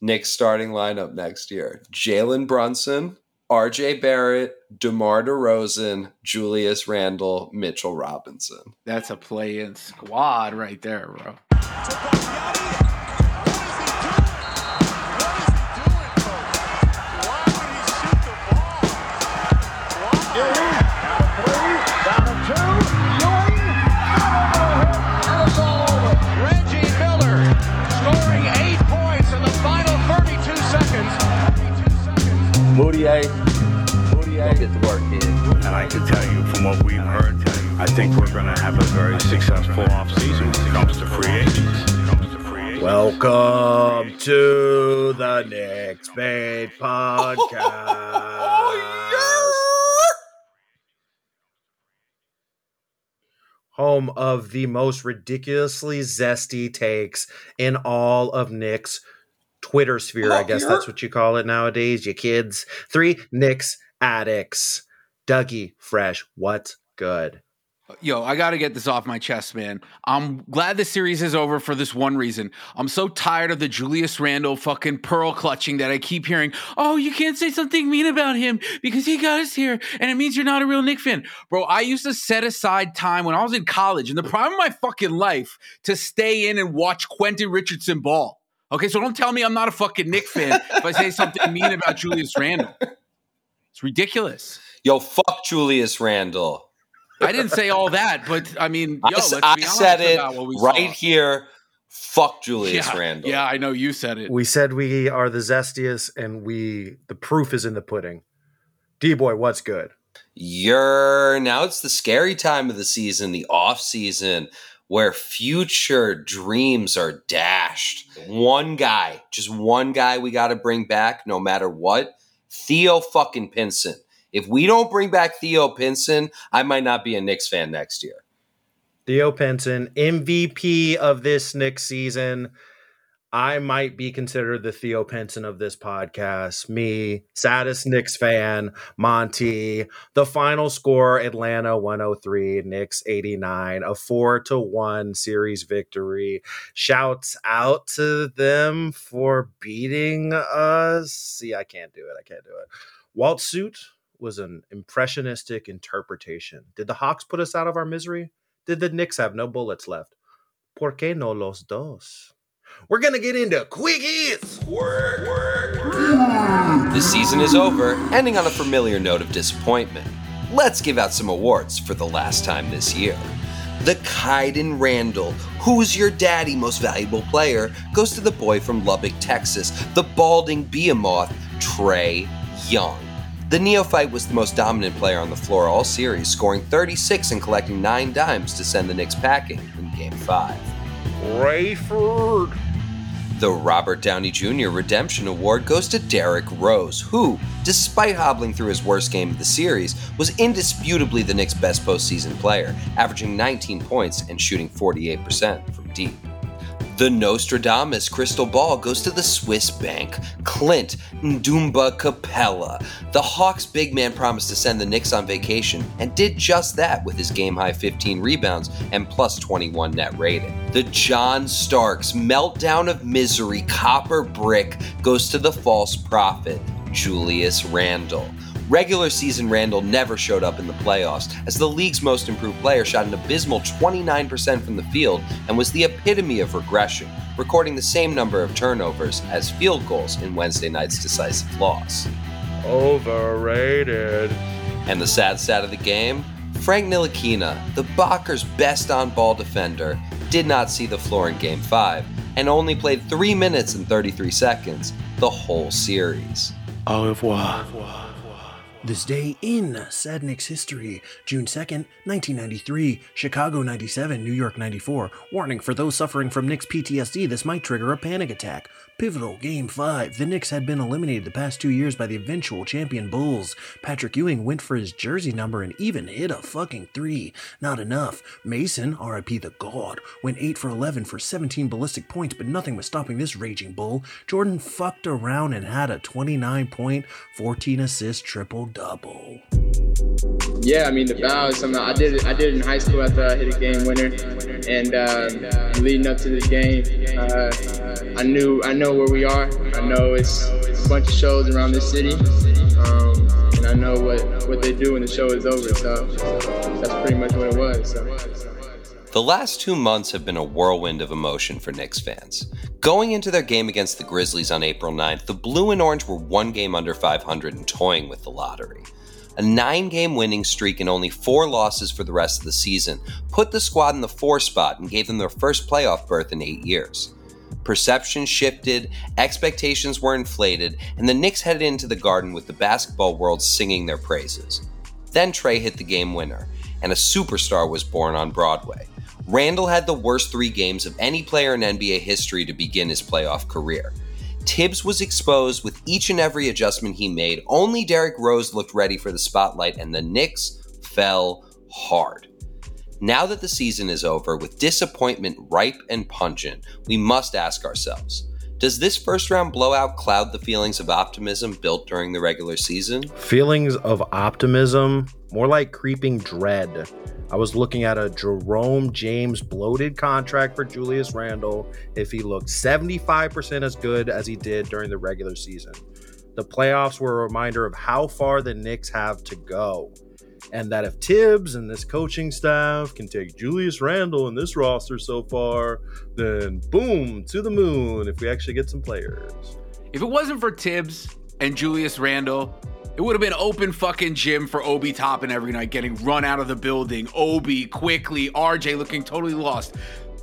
Knicks starting lineup next year: Jalen Brunson, RJ Barrett, DeMar DeRozan, Julius Randle, Mitchell Robinson. That's a play-in squad right there, bro. Can tell you from what we've heard, I think we're going to have a very successful offseason when it comes to free agents. When it comes to free agents. Welcome to the Knicks Bait Podcast. Home of the most ridiculously zesty takes in all of Knicks Twitter sphere. I guess you're- that's what you call it nowadays, you kids. Three Knicks addicts. Dougie Fresh, what's good? Yo, I got to get this off my chest, man. I'm glad the series is over for this one reason. I'm so tired of the Julius Randle fucking pearl clutching that I keep hearing. Oh, you can't say something mean about him because he got us here and it means you're not a real Knick fan. Bro, I used to set aside time when I was in college in the prime of my fucking life to stay in and watch Quentin Richardson ball. Okay, so don't tell me I'm not a fucking Knick fan if I say something mean about Julius Randle. It's ridiculous. Yo, fuck Julius Randle. I didn't say all that, but I mean, yo, I, let's s- I be said it about what we right saw. here. Fuck Julius yeah, Randle. Yeah, I know you said it. We said we are the zestiest, and we the proof is in the pudding. D boy, what's good? You're now it's the scary time of the season, the off season, where future dreams are dashed. One guy, just one guy we got to bring back no matter what. Theo fucking Pinson. If we don't bring back Theo Pinson, I might not be a Knicks fan next year. Theo Pinson, MVP of this Knicks season. I might be considered the Theo Pinson of this podcast. Me, saddest Knicks fan, Monty. The final score Atlanta 103, Knicks 89, a 4 to 1 series victory. Shouts out to them for beating us. See, I can't do it. I can't do it. Walt Suit was an impressionistic interpretation. Did the Hawks put us out of our misery? Did the Knicks have no bullets left? ¿Por qué no los dos? We're gonna get into quick hits. The season is over, ending on a familiar note of disappointment. Let's give out some awards for the last time this year. The Kaiden Randall, Who's Your Daddy Most Valuable Player, goes to the boy from Lubbock, Texas, the balding behemoth, Trae Young. The neophyte was the most dominant player on the floor all series, scoring 36 and collecting 9 dimes to send the Knicks packing in Game 5. Rayford. The Robert Downey Jr. Redemption Award goes to Derrick Rose, who, despite hobbling through his worst game of the series, was indisputably the Knicks' best postseason player, averaging 19 points and shooting 48% from deep. The Nostradamus crystal ball goes to the Swiss bank, Clint Ndumba Capela. The Hawks big man promised to send the Knicks on vacation and did just that with his game high 15 rebounds and plus 21 net rating. The John Starks meltdown of misery copper brick goes to the false prophet, Julius Randle. Regular season Randle never showed up in the playoffs, as the league's most improved player shot an abysmal 29% from the field and was the epitome of regression, recording the same number of turnovers as field goals in Wednesday night's decisive loss. Overrated. And the sad stat of the game? Frank Ntilikina, the Bakers' best on ball defender, did not see the floor in Game 5 and only played 3 minutes and 33 seconds the whole series. Au revoir. This day in Sad Knicks history, June 2nd, 1993, Chicago 97, New York 94. Warning for those suffering from Knicks PTSD, this might trigger a panic attack. Pivotal Game 5. The Knicks had been eliminated the past two years by the eventual champion Bulls. Patrick Ewing went for his jersey number and even hit a fucking three. Not enough. Mason, RIP the God, went 8 for 11 for 17 ballistic points, but nothing was stopping this raging bull. Jordan fucked around and had a 29 point, 14 assist triple double. Yeah, I mean the foul is something I did. It, I did it in high school after I hit a game winner, and uh, leading up to this game, uh, I knew I know know where we are. I know it's a bunch of shows around this city, um, and I know what what they do when the show is over. So that's pretty much what it was. So. The last two months have been a whirlwind of emotion for Knicks fans. Going into their game against the Grizzlies on April 9th, the Blue and Orange were one game under 500 and toying with the lottery. A nine game winning streak and only four losses for the rest of the season put the squad in the four spot and gave them their first playoff berth in eight years. Perception shifted, expectations were inflated, and the Knicks headed into the garden with the basketball world singing their praises. Then Trey hit the game winner, and a superstar was born on Broadway. Randle had the worst three games of any player in NBA history to begin his playoff career. Tibbs was exposed with each and every adjustment he made. Only Derrick Rose looked ready for the spotlight, and the Knicks fell hard. Now that the season is over, with disappointment ripe and pungent, we must ask ourselves Does this first round blowout cloud the feelings of optimism built during the regular season? Feelings of optimism, more like creeping dread. I was looking at a Jerome James bloated contract for Julius Randle if he looked 75% as good as he did during the regular season. The playoffs were a reminder of how far the Knicks have to go and that if Tibbs and this coaching staff can take Julius Randle in this roster so far, then boom, to the moon if we actually get some players. If it wasn't for Tibbs and Julius Randle, it would have been open fucking gym for Obi Toppin every night, getting run out of the building. Obi Quickley, RJ looking totally lost.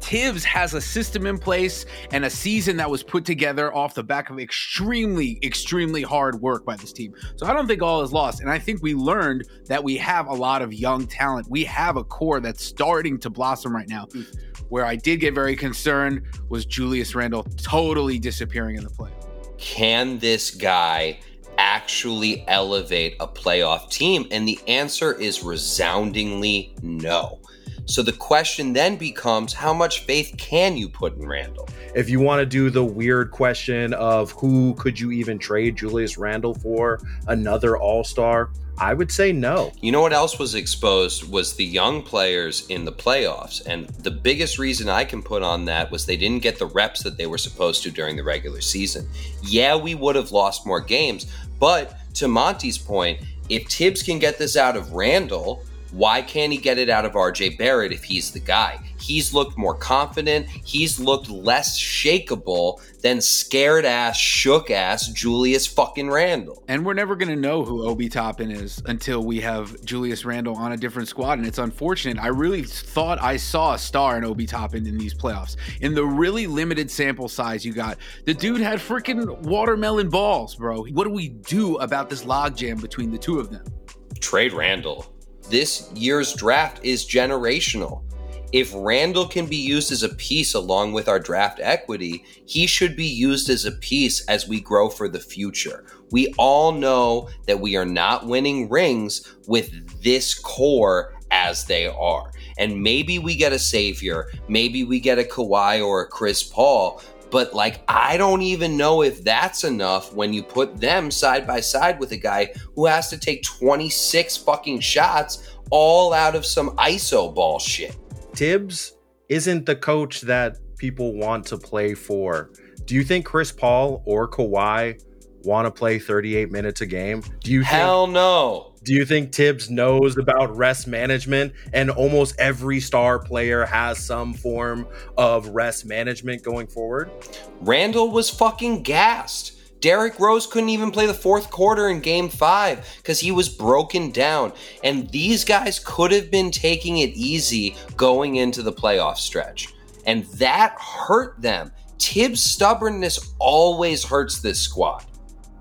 Tibbs has a system in place and a season that was put together off the back of extremely, extremely hard work by this team. So I don't think all is lost. And I think we learned that we have a lot of young talent. We have a core that's starting to blossom right now. Where I did get very concerned was Julius Randle totally disappearing in the play. Can this guy actually elevate a playoff team? And the answer is resoundingly no. So the question then becomes how much faith can you put in Randle? If you want to do the weird question of who could you even trade Julius Randle for, another all star, I would say no. You know what else was exposed was the young players in the playoffs. And the biggest reason I can put on that was they didn't get the reps that they were supposed to during the regular season. Yeah, we would have lost more games, but to Monty's point, if Tibbs can get this out of Randle, why can't he get it out of RJ Barrett if he's the guy? He's looked more confident. He's looked less shakeable than scared ass, shook ass Julius fucking Randle. And we're never going to know who Obi Toppin is until we have Julius Randle on a different squad. And it's unfortunate. I really thought I saw a star in Obi Toppin in these playoffs. In the really limited sample size you got, the dude had freaking watermelon balls, bro. What do we do about this logjam between the two of them? Trade Randle this year's draft is generational. If Randle can be used as a piece along with our draft equity, he should be used as a piece as we grow for the future. We all know that we are not winning rings with this core as they are. And maybe we get a savior, maybe we get a Kawhi or a Chris Paul, but like, I don't even know if that's enough when you put them side by side with a guy who has to take 26 fucking shots all out of some ISO ball shit. Tibbs isn't the coach that people want to play for. Do you think Chris Paul or Kawhi want to play 38 minutes a game? Do you Hell think, no. Do you think Tibbs knows about rest management and almost every star player has some form of rest management going forward? Randle was fucking gassed. Derrick Rose couldn't even play the fourth quarter in game five because he was broken down. And these guys could have been taking it easy going into the playoff stretch. And that hurt them. Tibbs' stubbornness always hurts this squad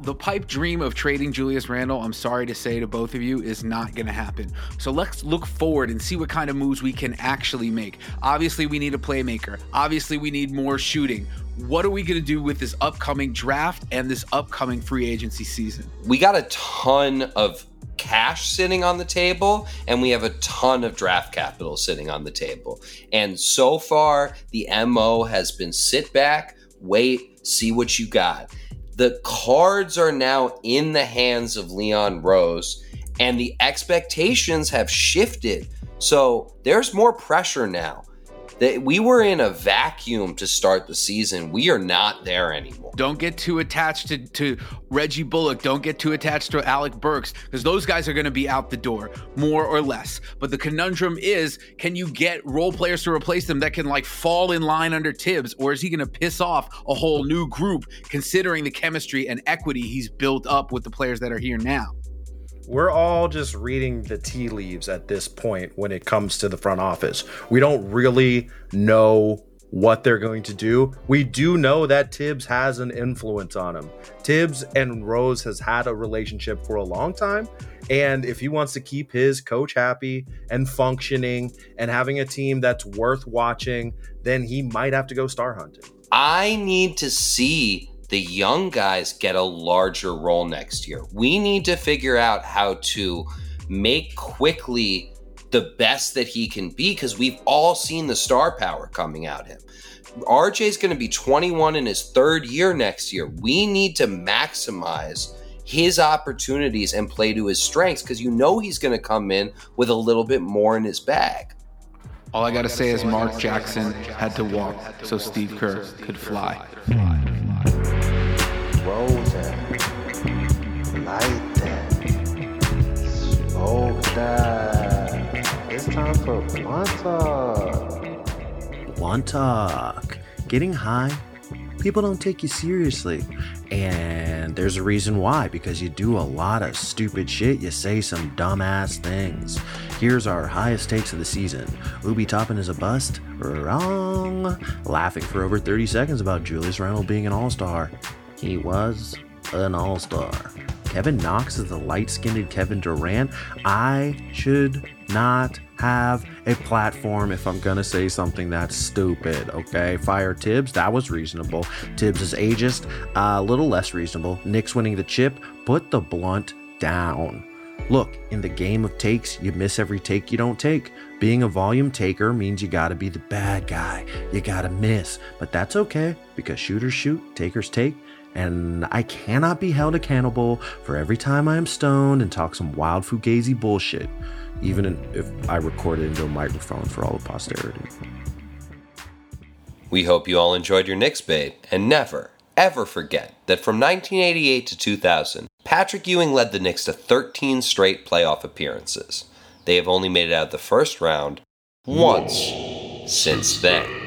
the pipe dream of trading Julius Randle, I'm sorry to say to both of you, is not going to happen. So let's look forward and see what kind of moves we can actually make. Obviously, we need a playmaker. Obviously, we need more shooting. What are we going to do with this upcoming draft and this upcoming free agency season? We got a ton of cash sitting on the table and we have a ton of draft capital sitting on the table. And so far, the MO has been sit back, wait, see what you got the cards are now in the hands of Leon Rose, and the expectations have shifted. So there's more pressure now. That we were in a vacuum to start the season. We are not there anymore. Don't get too attached to, to Reggie Bullock. Don't get too attached to Alec Burks because those guys are going to be out the door, more or less. But the conundrum is can you get role players to replace them that can like fall in line under Tibbs or is he going to piss off a whole new group considering the chemistry and equity he's built up with the players that are here now? We're all just reading the tea leaves at this point when it comes to the front office. We don't really know what they're going to do. We do know that Tibbs has an influence on him. Tibbs and Rose has had a relationship for a long time. And if he wants to keep his coach happy and functioning and having a team that's worth watching, then he might have to go star hunting. I need to see the young guys get a larger role next year. We need to figure out how to make Quickley the best that he can be because we've all seen the star power coming out him. RJ is going to be 21 in his third year next year. We need to maximize his opportunities and play to his strengths because you know he's going to come in with a little bit more in his bag. All I got to say is Mark Jackson had to walk so Steve Kerr could fly. That. It's time for blunt talk. Blunt talk. Getting high, people don't take you seriously. And there's a reason why, because you do a lot of stupid shit. You say some dumbass things. Here's our highest takes of the season. Obi Toppin is a bust? Wrong. Laughing for over 30 seconds about Julius Randle being an all star. He was an all star. Kevin Knox is the light skinned Kevin Durant. I should not have a platform if I'm gonna say something that's stupid. Okay, fire Tibbs, That was reasonable. Tibbs is ageist. A little less reasonable. Knicks winning the chip. Put the blunt down. Look, in the game of takes, you miss every take you don't take. Being a volume taker means you gotta be the bad guy. You gotta miss. But that's okay because shooters shoot, takers take and I cannot be held accountable for every time I am stoned and talk some wild fugazi bullshit, even if I record it into a microphone for all of posterity. We hope you all enjoyed your Knicks bait, and never, ever forget that from 1988 to 2000, Patrick Ewing led the Knicks to 13 straight playoff appearances. They have only made it out of the first round once since then.